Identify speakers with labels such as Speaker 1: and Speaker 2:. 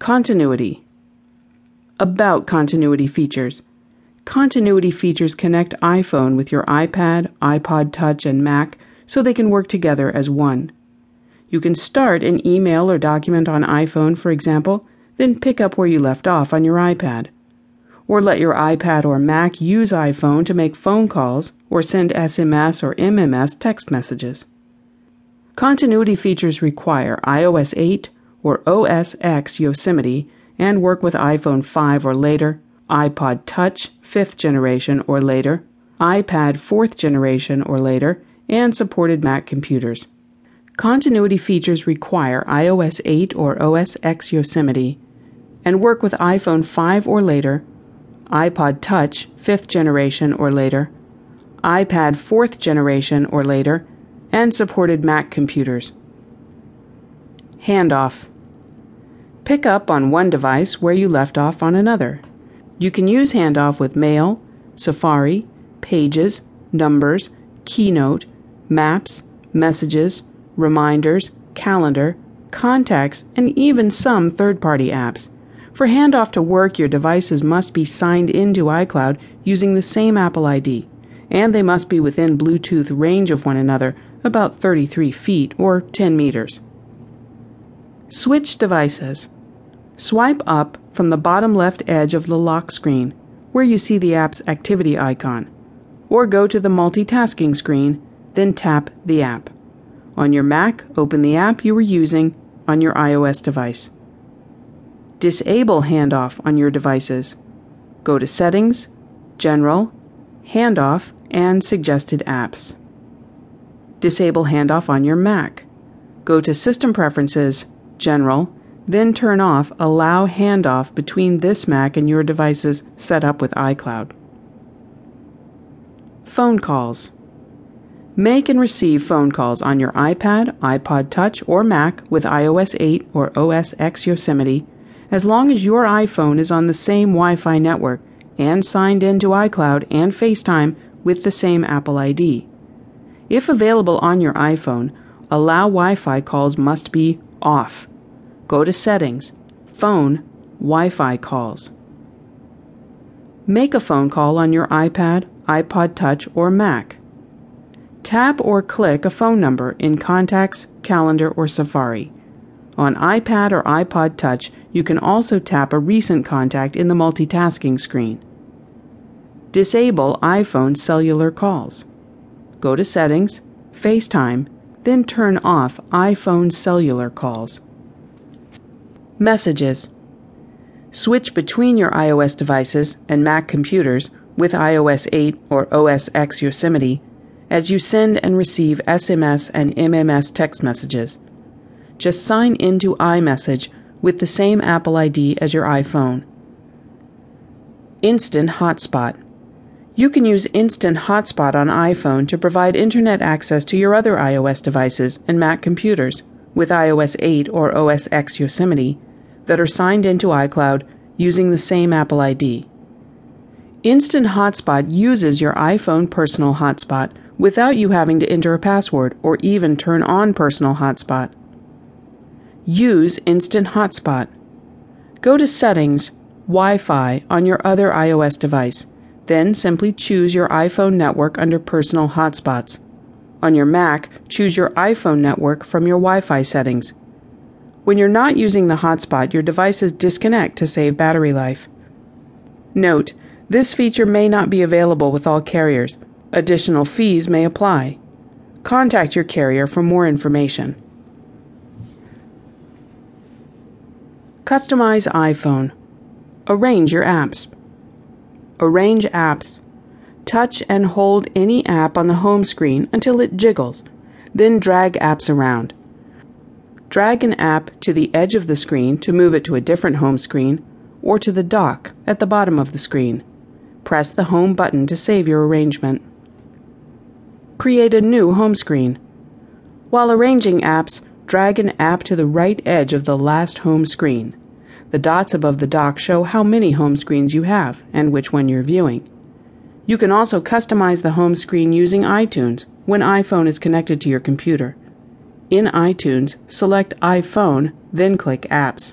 Speaker 1: Continuity. About continuity features. Continuity features connect iPhone with your iPad, iPod Touch, and Mac so they can work together as one. You can start an email or document on iPhone, for example, then pick up where you left off on your iPad. Or let your iPad or Mac use iPhone to make phone calls or send SMS or MMS text messages. Continuity features require iOS 8 or OS X Yosemite and work with iPhone 5 or later, iPod Touch 5th generation or later, iPad 4th generation or later, and supported Mac computers. Continuity features require iOS 8 or OS X Yosemite and work with iPhone 5 or later, iPod Touch 5th generation or later, iPad 4th generation or later, and supported Mac computers. Handoff. Pick up on one device where you left off on another. You can use handoff with Mail, Safari, Pages, Numbers, Keynote, Maps, Messages, Reminders, Calendar, Contacts, and even some third party apps. For handoff to work, your devices must be signed into iCloud using the same Apple ID, and they must be within Bluetooth range of one another, about 33 feet or 10 meters. Switch devices. Swipe up from the bottom left edge of the lock screen, where you see the app's activity icon, or go to the multitasking screen, then tap the app. On your Mac, open the app you were using on your iOS device. Disable handoff on your devices. Go to Settings, General, Handoff, and Suggested Apps. Disable handoff on your Mac. Go to System Preferences, General, then turn off Allow handoff between this Mac and your devices set up with iCloud. Phone calls. Make and receive phone calls on your iPad, iPod Touch, or Mac with iOS 8 or OS X Yosemite as long as your iPhone is on the same Wi Fi network and signed into iCloud and FaceTime with the same Apple ID. If available on your iPhone, allow Wi Fi calls must be off. Go to Settings, Phone, Wi Fi calls. Make a phone call on your iPad, iPod Touch, or Mac. Tap or click a phone number in Contacts, Calendar, or Safari. On iPad or iPod Touch, you can also tap a recent contact in the multitasking screen. Disable iPhone cellular calls. Go to Settings, FaceTime, then turn off iPhone cellular calls. Messages. Switch between your iOS devices and Mac computers with iOS 8 or OS X Yosemite as you send and receive SMS and MMS text messages just sign into iMessage with the same Apple ID as your iPhone. Instant Hotspot. You can use Instant Hotspot on iPhone to provide internet access to your other iOS devices and Mac computers with iOS 8 or OS X Yosemite that are signed into iCloud using the same Apple ID. Instant Hotspot uses your iPhone personal hotspot without you having to enter a password or even turn on personal hotspot. Use Instant Hotspot. Go to Settings, Wi Fi on your other iOS device. Then simply choose your iPhone network under Personal Hotspots. On your Mac, choose your iPhone network from your Wi Fi settings. When you're not using the hotspot, your devices disconnect to save battery life. Note, this feature may not be available with all carriers. Additional fees may apply. Contact your carrier for more information. Customize iPhone. Arrange your apps. Arrange apps. Touch and hold any app on the home screen until it jiggles, then drag apps around. Drag an app to the edge of the screen to move it to a different home screen or to the dock at the bottom of the screen. Press the Home button to save your arrangement. Create a new home screen. While arranging apps, drag an app to the right edge of the last home screen. The dots above the dock show how many home screens you have and which one you're viewing. You can also customize the home screen using iTunes when iPhone is connected to your computer. In iTunes, select iPhone, then click Apps.